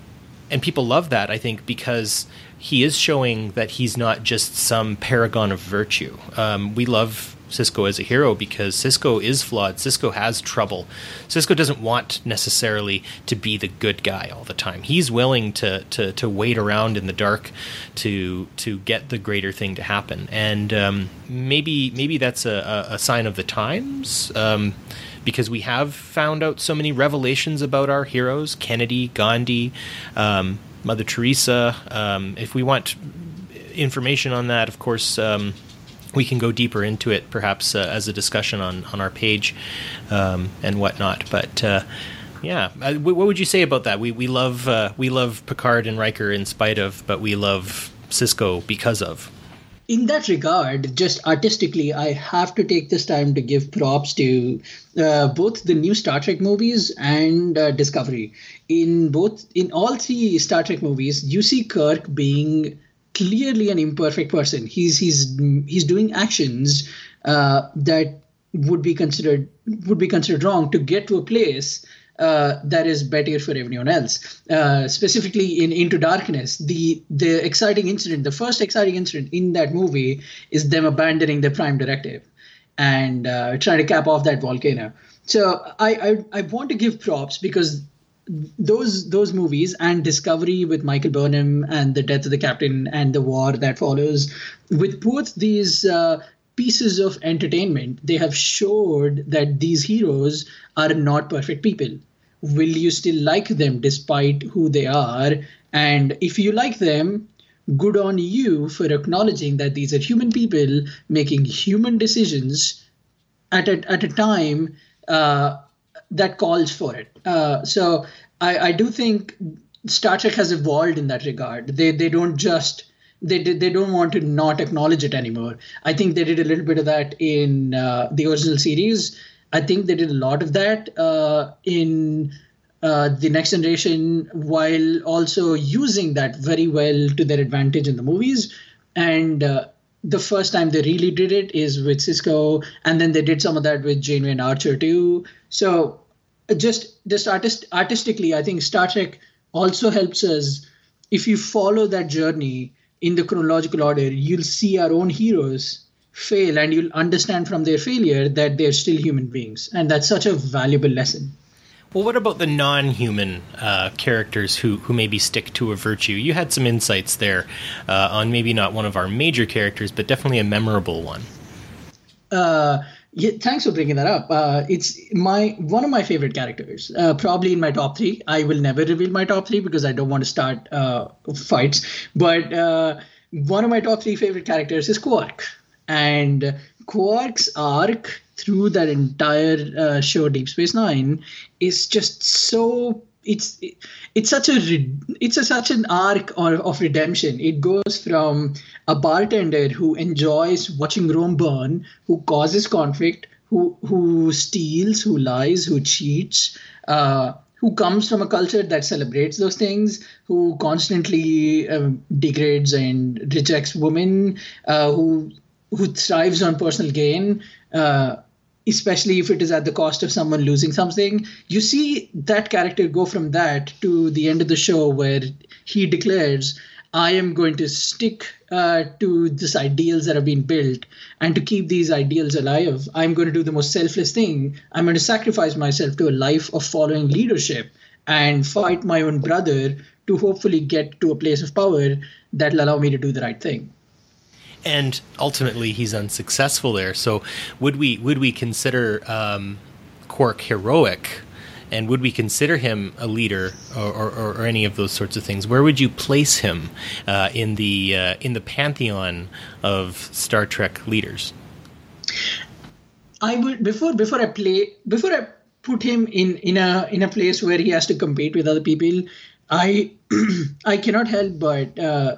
and people love that I think because he is showing that he's not just some paragon of virtue. Um, we love Sisko as a hero because Sisko is flawed. Sisko has trouble. Sisko doesn't want necessarily to be the good guy all the time. He's willing to to, to wait around in the dark to to get the greater thing to happen. And um, maybe maybe that's a, a, sign of the times. Um, because we have found out so many revelations about our heroes Kennedy, Gandhi, um, Mother Teresa. Um, if we want information on that, of course, um, we can go deeper into it, perhaps uh, as a discussion on on our page um, and whatnot. But uh, yeah, uh, what would you say about that? We we love uh, we love Picard and Riker in spite of, but we love Sisko because of. In that regard, just artistically, I have to take this time to give props to uh, both the new Star Trek movies and uh, Discovery. In both, in all three Star Trek movies, you see Kirk being clearly an imperfect person. He's he's he's doing actions uh, that would be considered would be considered wrong to get to a place uh, that is better for everyone else. Uh, specifically in Into Darkness, the the exciting incident, the first exciting incident in that movie is them abandoning the Prime Directive and uh, trying to cap off that volcano. So I, I I want to give props because those those movies and Discovery with Michael Burnham and the death of the captain and the war that follows, with both these uh, pieces of entertainment, they have showed that these heroes are not perfect people. Will you still like them despite who they are? And if you like them, good on you for acknowledging that these are human people making human decisions at a, at a time uh, that calls for it. Uh, so I, I do think Star Trek has evolved in that regard. They they don't just they they don't want to not acknowledge it anymore. I think they did a little bit of that in uh, the original series. I think they did a lot of that uh, in uh, the next generation, while also using that very well to their advantage in the movies. And uh, the first time they really did it is with Sisko, and then they did some of that with Janeway and Archer too. So just just artist artistically, I think Star Trek also helps us. If you follow that journey in the chronological order, you'll see our own heroes fail, and you'll understand from their failure that they're still human beings, and that's such a valuable lesson. Well, what about the non-human uh, characters who who maybe stick to a virtue? You had some insights there uh, on maybe not one of our major characters, but definitely a memorable one. Uh, yeah, thanks for bringing that up. Uh, it's my one of my favorite characters, uh, probably in my top three. I will never reveal my top three because I don't want to start uh, fights. But uh, one of my top three favorite characters is Quark, and Quark's arc through that entire uh, show, Deep Space Nine, is just so it's it's such a it's a, such an arc of, of redemption. It goes from a bartender who enjoys watching Rome burn, who causes conflict, who who steals, who lies, who cheats, uh, who comes from a culture that celebrates those things, who constantly um, degrades and rejects women, uh, who who thrives on personal gain. Uh, especially if it is at the cost of someone losing something. You see that character go from that to the end of the show where he declares, I am going to stick uh, to these ideals that have been built and to keep these ideals alive. I'm going to do the most selfless thing. I'm going to sacrifice myself to a life of following leadership and fight my own brother to hopefully get to a place of power that'll allow me to do the right thing and ultimately he's unsuccessful there. So would we would we consider um, Quark heroic? And would we consider him a leader, or, or, or, any of those sorts of things? Where would you place him uh, in the uh, in the pantheon of Star Trek leaders? I would before before I play before I put him in in a in a place where he has to compete with other people. I (clears throat) I cannot help but uh,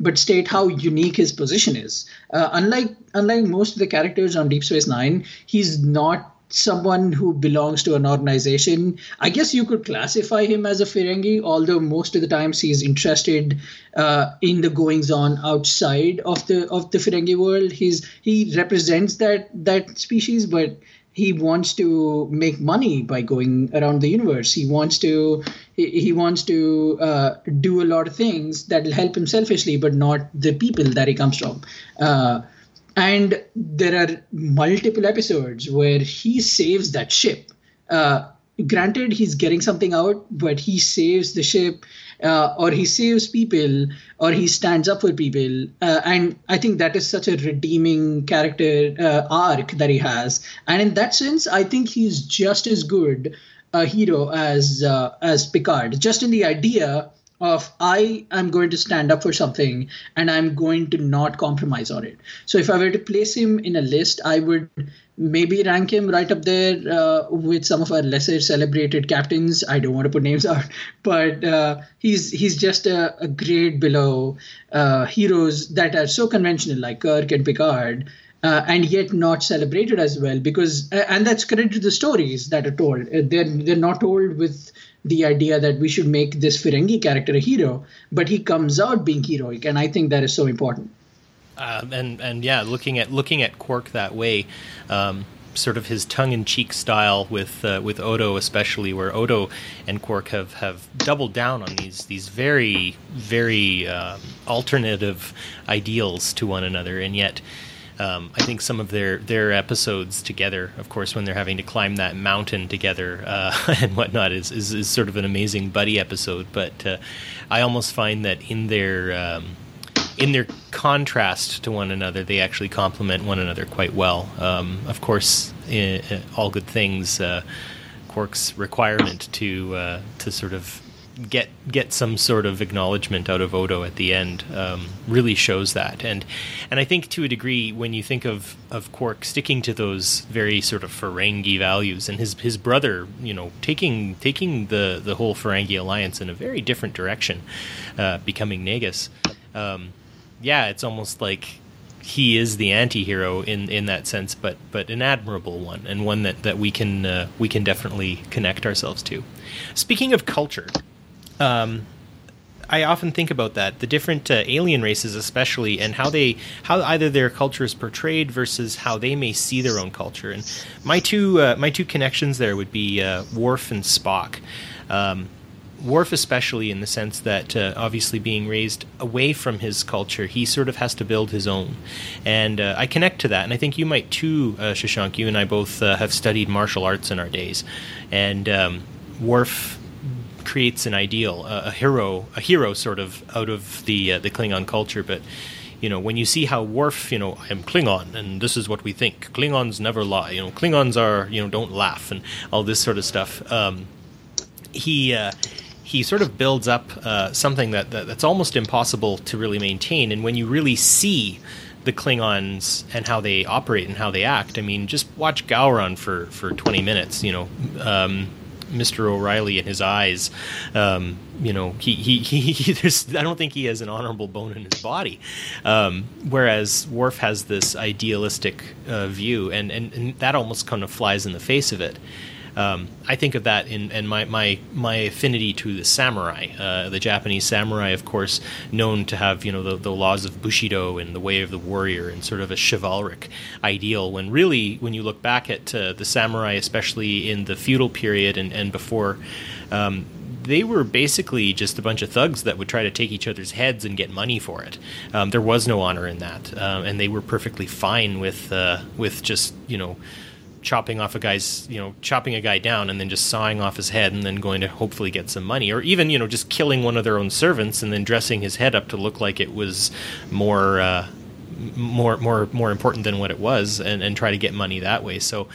but state how unique his position is. Uh, unlike unlike most of the characters on Deep Space Nine, he's not someone who belongs to an organization. I guess you could classify him as a Ferengi, although most of the times he's interested uh, in the goings on outside of the of the Ferengi world. He's he represents that that species, but he wants to make money by going around the universe. He wants to he, wants to uh, do a lot of things that will help him selfishly, but not the people that he comes from. Uh, and there are multiple episodes where he saves that ship. Uh, granted, he's getting something out, but he saves the ship uh, or he saves people or he stands up for people. Uh, and i think that is such a redeeming character uh, arc that he has. And in that sense i think he's just as good a hero as uh, as picard. Just in the idea of I am going to stand up for something and I'm going to not compromise on it. So if I were to place him in a list, I would maybe rank him right up there uh, with some of our lesser celebrated captains. I don't want to put names (laughs) out, but uh, he's he's just a, a grade below uh, heroes that are so conventional like Kirk and Picard. Uh, and yet not celebrated as well because uh, and that's credit to the stories that are told uh, they're they're not told with the idea that we should make this Ferengi character a hero, but he comes out being heroic, and I think that is so important. Uh, and and yeah, looking at looking at Quark that way, um, sort of his tongue-in-cheek style with uh, with Odo, especially where Odo and Quark have, have doubled down on these these very very um, alternative ideals to one another, and yet Um, I think some of their their episodes together, of course, when they're having to climb that mountain together uh, (laughs) and whatnot, is, is, is sort of an amazing buddy episode. But uh, I almost find that in their um, in their contrast to one another, they actually complement one another quite well. Um, of course, in, in all good things, uh, Quark's requirement to uh, to sort of get get some sort of acknowledgement out of Odo at the end um, really shows that, and and I think to a degree, when you think of of Quark sticking to those very sort of Ferengi values, and his his brother, you know, taking taking the the whole Ferengi alliance in a very different direction, uh, becoming Nagus. Um, yeah, it's almost like he is the anti-hero in, in that sense, but but an admirable one and one that, that we can uh, we can definitely connect ourselves to. Speaking of culture, um, I often think about that the different uh, alien races, especially, and how they how either their culture is portrayed versus how they may see their own culture. And my two uh, my two connections there would be uh, Worf and Spock. Um, Worf, especially in the sense that uh, obviously being raised away from his culture, he sort of has to build his own. And uh, I connect to that. And I think you might too, uh, Shashank. You and I both uh, have studied martial arts in our days. And um, Worf creates an ideal, a hero, a hero sort of out of the uh, the Klingon culture. But you know, when you see how Worf, you know, I'm Klingon, and this is what we think. Klingons never lie. You know, Klingons are, you know, don't laugh, and all this sort of stuff. Um, he uh, he sort of builds up uh, something that, that, that's almost impossible to really maintain. And when you really see the Klingons and how they operate and how they act, I mean, just watch Gowron for for 20 minutes. You know. Um, Mr. O'Reilly in his eyes. Um, you know, he, he, (laughs) he, he, there's, I don't think he has an honorable bone in his body. Um, whereas Worf has this idealistic uh, view, and, and, and that almost kind of flies in the face of it. Um, I think of that in, in my, my, my affinity to the samurai, uh, the Japanese samurai, of course, known to have you know the, the laws of bushido and the way of the warrior and sort of a chivalric ideal. When really, when you look back at uh, the samurai, especially in the feudal period and, and before. Um, they were basically just a bunch of thugs that would try to take each other's heads and get money for it. Um, there was no honor in that, um, and they were perfectly fine with uh, with just you know chopping off a guy's you know chopping a guy down and then just sawing off his head and then going to hopefully get some money. Or even you know just killing one of their own servants and then dressing his head up to look like it was more uh, more more more important than what it was and, and try to get money that way. So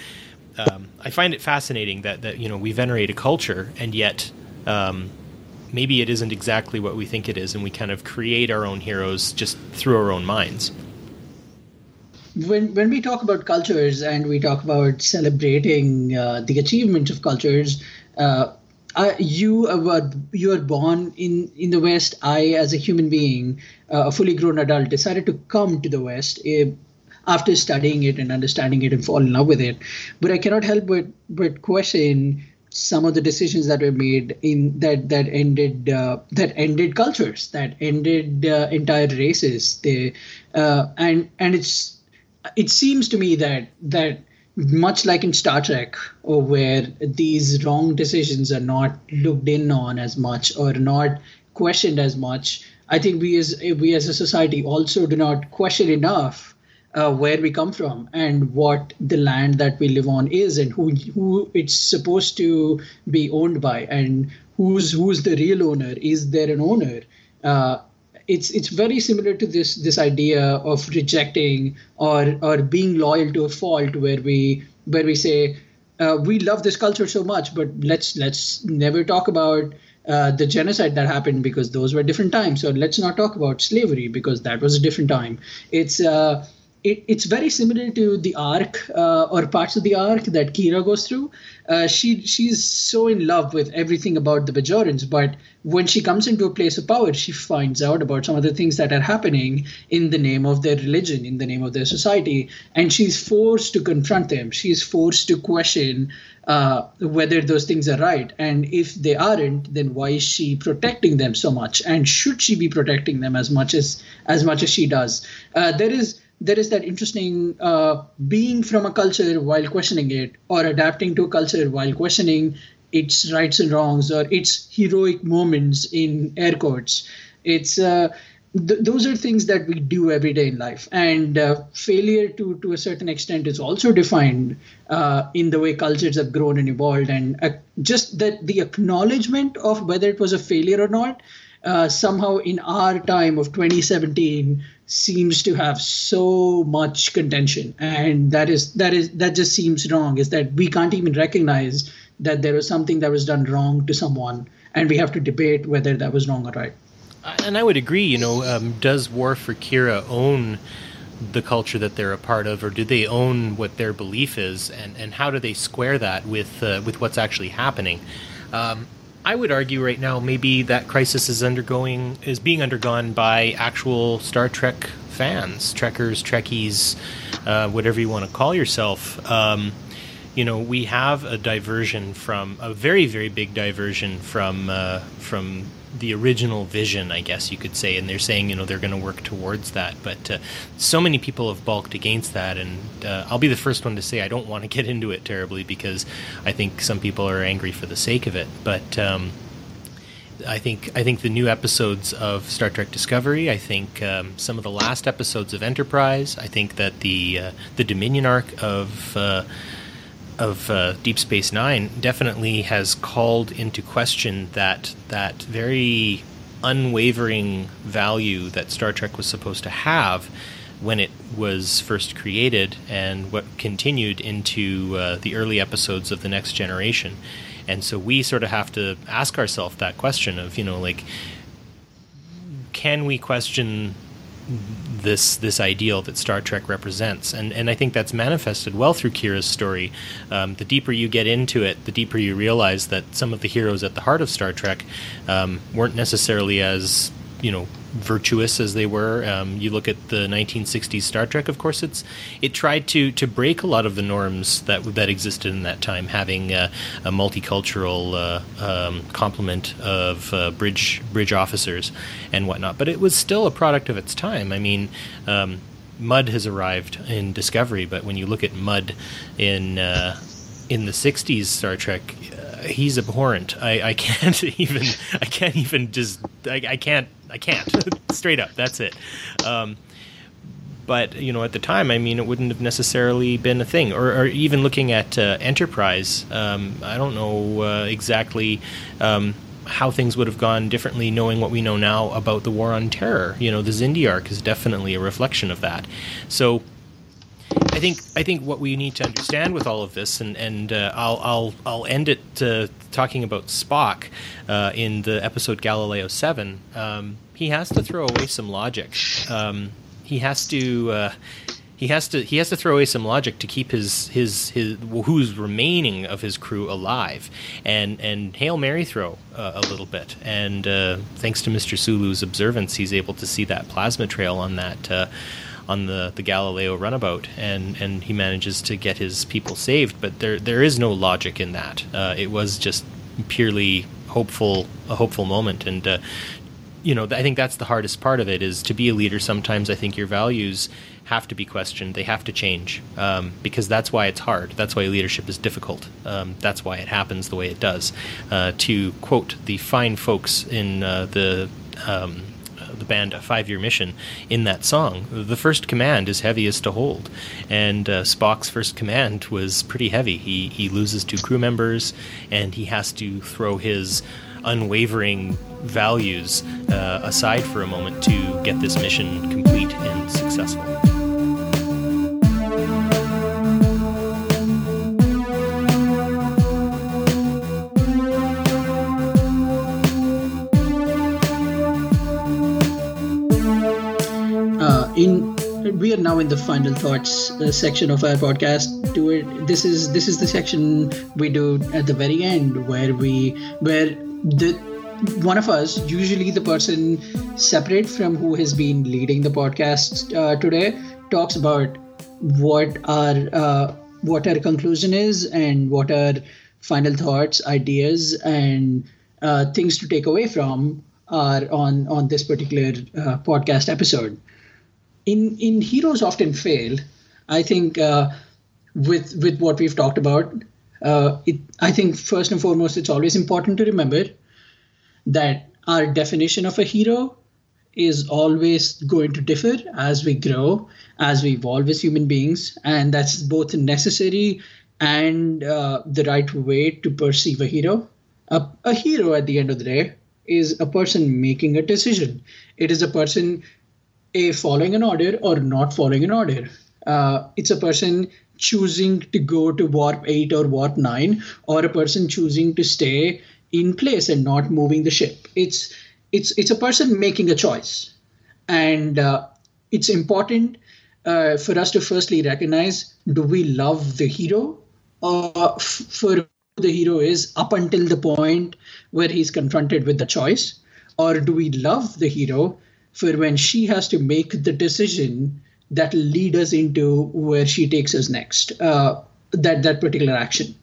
um, I find it fascinating that that you know we venerate a culture and yet um, maybe it isn't exactly what we think it is and we kind of create our own heroes just through our own minds when when we talk about cultures and we talk about celebrating uh, the achievements of cultures, uh, I, you were you are born in in the West. I, as a human being, uh, a fully grown adult, decided to come to the West. Uh, after studying it and understanding it and fall in love with it, but I cannot help but but question some of the decisions that were made in that that ended uh, that ended cultures that ended uh, entire races they uh, and and it's it seems to me that that much like in Star Trek, or where these wrong decisions are not looked in on as much or not questioned as much, I think we as we as a society also do not question enough uh, where we come from and what the land that we live on is and who who it's supposed to be owned by and who's who's the real owner. Is there an owner? Uh, it's it's very similar to this this idea of rejecting or or being loyal to a fault where we where we say uh, we love this culture so much but let's let's never talk about uh, the genocide that happened because those were different times. So let's not talk about slavery because that was a different time. It's uh, it, it's very similar to the arc uh, or parts of the arc that Kira goes through. Uh, she she's so in love with everything about the Bajorans, but when she comes into a place of power, she finds out about some of the things that are happening in the name of their religion, in the name of their society, and she's forced to confront them. She's forced to question uh, whether those things are right, and if they aren't, then why is she protecting them so much? And should she be protecting them as much as as much as she does? Uh, there is there is that interesting uh, being from a culture while questioning it, or adapting to a culture while questioning its rights and wrongs, or its heroic moments in air quotes. It's uh, th- those are things that we do every day in life and uh, failure to to a certain extent is also defined uh, in the way cultures have grown and evolved and uh, just that the acknowledgement of whether it was a failure or not uh, somehow in our time of 2017 seems to have so much contention and that is that is that just seems wrong is that we can't even recognize that there was something that was done wrong to someone and we have to debate whether that was wrong or right and I would agree. You know, um, does Worf or Kira own the culture that they're a part of, or do they own what their belief is, and, and how do they square that with uh, with what's actually happening? Um, I would argue right now maybe that crisis is undergoing is being undergone by actual Star Trek fans, Trekkers, Trekkies, uh, whatever you want to call yourself. Um, you know, we have a diversion from a very, very big diversion from uh, from the original vision, I guess you could say, and they're saying you know they're going to work towards that. But uh, so many people have balked against that, and uh, I'll be the first one to say I don't want to get into it terribly because I think some people are angry for the sake of it. But um, I think I think the new episodes of Star Trek Discovery, I think um, some of the last episodes of Enterprise, I think that the uh, the Dominion arc of uh, of uh, Deep Space Nine definitely has called into question that that very unwavering value that Star Trek was supposed to have when it was first created and what continued into uh, the early episodes of the next generation. And so we sort of have to ask ourselves that question of, you know, like, can we question this this ideal that Star Trek represents, and and I think that's manifested well through Kira's story. Um, the deeper you get into it, the deeper you realize that some of the heroes at the heart of Star Trek um, weren't necessarily as you know virtuous as they were. Um, you look at the 1960s Star Trek. Of course, it's it tried to to break a lot of the norms that that existed in that time, having uh, a multicultural uh, um, complement of uh, bridge bridge officers and whatnot. But it was still a product of its time. I mean. Um, Mudd has arrived in Discovery, but when you look at Mudd in uh, in the '60s Star Trek, he's abhorrent. I, I can't (laughs) even I can't even just I, I can't I can't (laughs) straight up. That's it. Um, but you know, at the time, I mean, it wouldn't have necessarily been a thing. Or, or even looking at uh, Enterprise, um, I don't know uh, exactly. Um, how things would have gone differently knowing what we know now about the war on terror. You know, the Xindi arc is definitely a reflection of that. So I think I think what we need to understand with all of this, and and uh, I'll I'll I'll end it uh, talking about Spock uh, in the episode Galileo Seven. Um, he has to throw away some logic. Um, he has to. Uh, he has to he has to throw away some logic to keep his his his who's remaining of his crew alive and and hail mary throw uh, a little bit and uh, thanks to Mr. Sulu's observance he's able to see that plasma trail on that uh, on the, the Galileo runabout, and, and he manages to get his people saved. But there there is no logic in that. Uh, it was just purely hopeful a hopeful moment, and uh, you know I think that's the hardest part of it is to be a leader. Sometimes I think your values have to be questioned. They have to change um, because that's why it's hard. That's why leadership is difficult. Um, that's why it happens the way it does. Uh, to quote the fine folks in uh, the um, the band a five year mission in that song. The first command is heaviest to hold, and uh, Spock's first command was pretty heavy. He he loses two crew members, and he has to throw his unwavering values uh, aside for a moment to get this mission complete and successful. We are now in the final thoughts uh, section of our podcast. Do it. This is this is the section we do at the very end where we where the one of us, usually the person separate from who has been leading the podcast uh, today, talks about what our uh, what our conclusion is and what our final thoughts, ideas, and uh, things to take away from are on on this particular uh, podcast episode in in heroes often fail. I think uh, with with what we've talked about, uh, it, I think first and foremost, it's always important to remember that our definition of a hero is always going to differ as we grow, as we evolve as human beings, and that's both necessary and uh, the right way to perceive a hero. A, a hero, at the end of the day, is a person making a decision. It is a person a following an order or not following an order. Uh, it's a person choosing to go to warp 8 or warp 9 or a person choosing to stay in place and not moving the ship. It's it's it's a person making a choice. And uh, it's important uh, for us to firstly recognize do we love the hero? Or f- for the hero is up until the point where he's confronted with the choice? Or do we love the hero for when she has to make the decision that will lead us into where she takes us next uh, that that particular action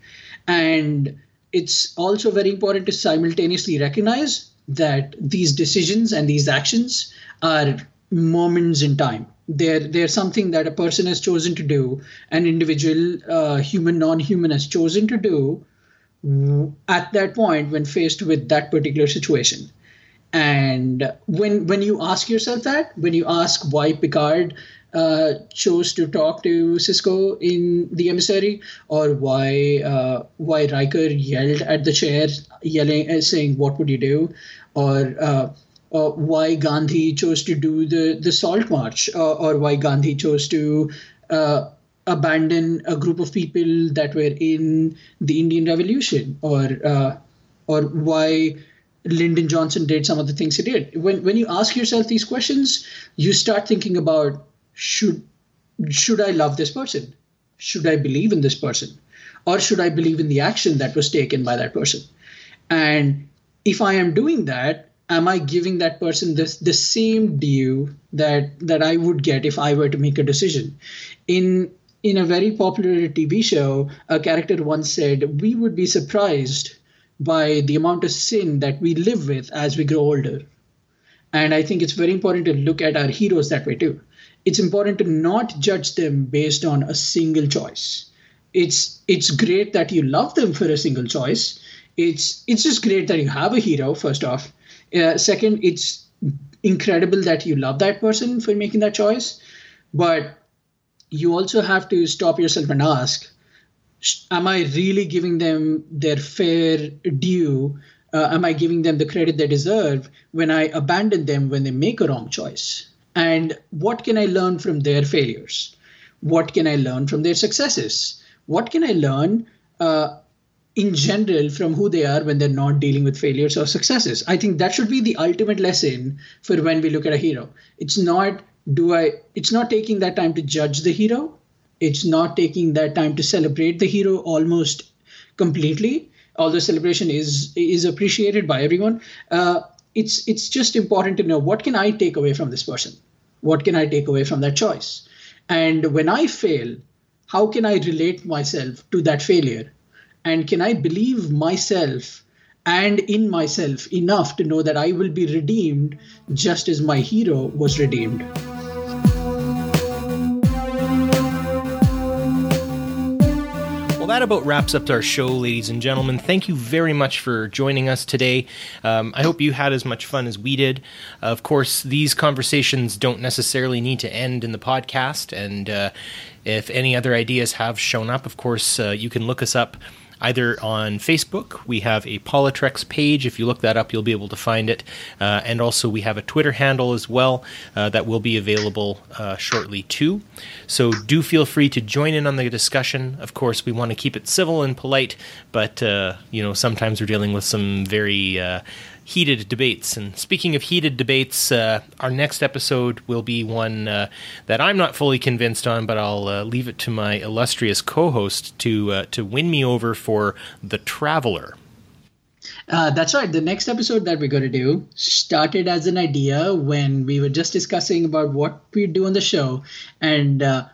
and it's also very important to simultaneously recognize that these decisions and these actions are moments in time. They're, they're something that a person has chosen to do, an individual, uh, human, non human, has chosen to do at that point when faced with that particular situation. And when when you ask yourself that, when you ask why Picard uh, chose to talk to Sisko in the emissary, or why uh, why Riker yelled at the chair, yelling, uh, saying, "What would you do?" or uh, why Gandhi chose to do the the Salt March, uh, or why Gandhi chose to uh, abandon a group of people that were in the Indian Revolution, or or why Lyndon Johnson did some of the things he did. When when you ask yourself these questions, you start thinking about should should I love this person? Should I believe in this person? Or should I believe in the action that was taken by that person? And if I am doing that, am I giving that person this the same due that that I would get if I were to make a decision? In in a very popular TV show, a character once said, We would be surprised by the amount of sin that we live with as we grow older. And I think it's very important to look at our heroes that way too it's important to not judge them based on a single choice. It's it's great that you love them for a single choice. It's it's just great that you have a hero. First off, uh, second, it's incredible that you love that person for making that choice. But you also have to stop yourself and ask, am I really giving them their fair due? Uh, am I giving them the credit they deserve when I abandon them when they make a wrong choice? and what can I learn from their failures? What can I learn from their successes? What can I learn uh, in general from who they are when they're not dealing with failures or successes? I think that should be the ultimate lesson for when we look at a hero. It's not do I it's not taking that time to judge the hero. It's not taking that time to celebrate the hero almost completely although celebration is is appreciated by everyone uh, it's it's just important to know what can I take away from this person? What can I take away from that choice? And when I fail, how can I relate myself to that failure? And can I believe myself and in myself enough to know that I will be redeemed just as my hero was redeemed? That about wraps up our show, ladies and gentlemen. Thank you very much for joining us today. Um, I hope you had as much fun as we did. of course, these conversations don't necessarily need to end in the podcast, and uh, if any other ideas have shown up, of course, uh, you can look us up either on Facebook. We have a PoliTreks page. If you look that up, you'll be able to find it. Uh, and also, we have a Twitter handle as well uh, that will be available uh, shortly too. So do feel free to join in on the discussion. Of course, we want to keep it civil and polite, but uh, you know sometimes we're dealing with some very uh, heated debates. And speaking of heated debates, uh, our next episode will be one uh, that I'm not fully convinced on, but I'll uh, leave it to my illustrious co-host to uh, to win me over for the Traveler. Uh, that's right. The next episode that we're going to do started as an idea when we were just discussing about what we do on the show, and uh,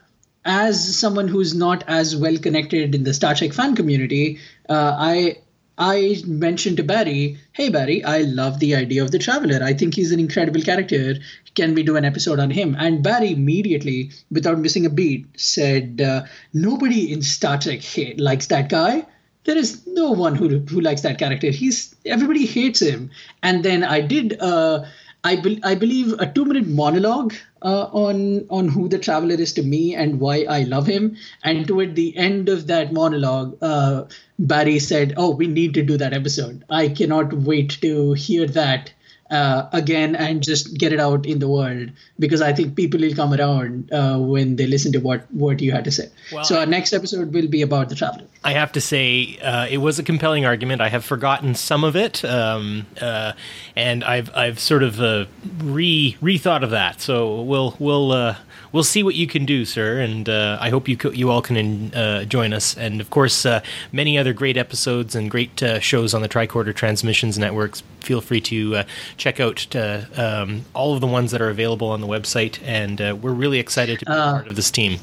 as someone who's not as well connected in the Star Trek fan community, I I mentioned to Barry, hey, Barry, I love the idea of the Traveler. I think he's an incredible character. Can we do an episode on him? And Barry immediately, without missing a beat, said, uh, nobody in Star Trek hate, likes that guy. There is no one who, who likes that character. He's everybody hates him. And then I did uh, I, be- I believe a two minute monologue uh, on on who the traveler is to me and why I love him. And toward the end of that monologue, uh, Barry said, "Oh, we need to do that episode. I cannot wait to hear that." Uh, again and just get it out in the world because I think people will come around uh, when they listen to what what you had to say. Well, so our next episode will be about the traveler. I have to say, uh, it was a compelling argument. I have forgotten some of it, um, uh, and I've I've sort of uh, re rethought of that. So we'll we'll uh, we'll see what you can do, sir. And uh, I hope you co- you all can uh, join us. And of course, uh, many other great episodes and great uh, shows on the Tricorder Transmissions Networks. Feel free to uh, check out uh, um, all of the ones that are available on the website. And uh, we're really excited to be part of this team.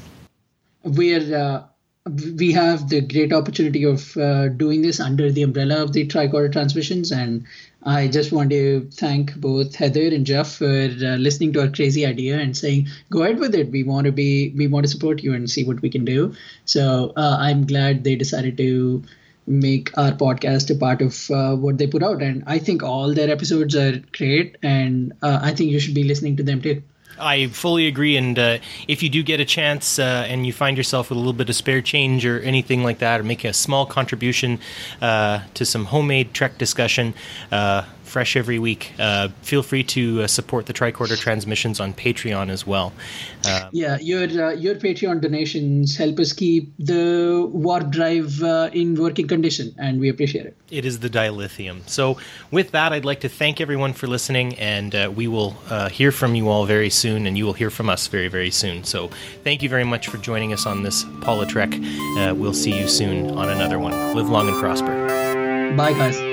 we're uh, we have the great opportunity of uh, doing this under the umbrella of the tricorder transmissions. And i just want to thank both heather and jeff for uh, listening to our crazy idea and saying go ahead with it. We want to be we want to support you and see what we can do. So uh, i'm glad they decided to make our podcast a part of uh, what they put out. And i think all their episodes are great. And uh, i think you should be listening to them too I fully agree. And uh, if you do get a chance uh, and you find yourself with a little bit of spare change or anything like that, or make a small contribution uh, to some homemade Trek discussion, uh, fresh every week, uh, feel free to uh, support the Tricorder Transmissions on Patreon as well. Uh, Yeah, your uh, your Patreon donations help us keep the warp drive uh, in working condition, and we appreciate it. it is the dilithium. So, with that, I'd like to thank everyone for listening, and uh, we will uh, hear from you all very soon, and you will hear from us very, very soon. So, thank you very much for joining us on this PoliTrek. Uh, we'll see you soon on another one. Live long and prosper. Bye, guys.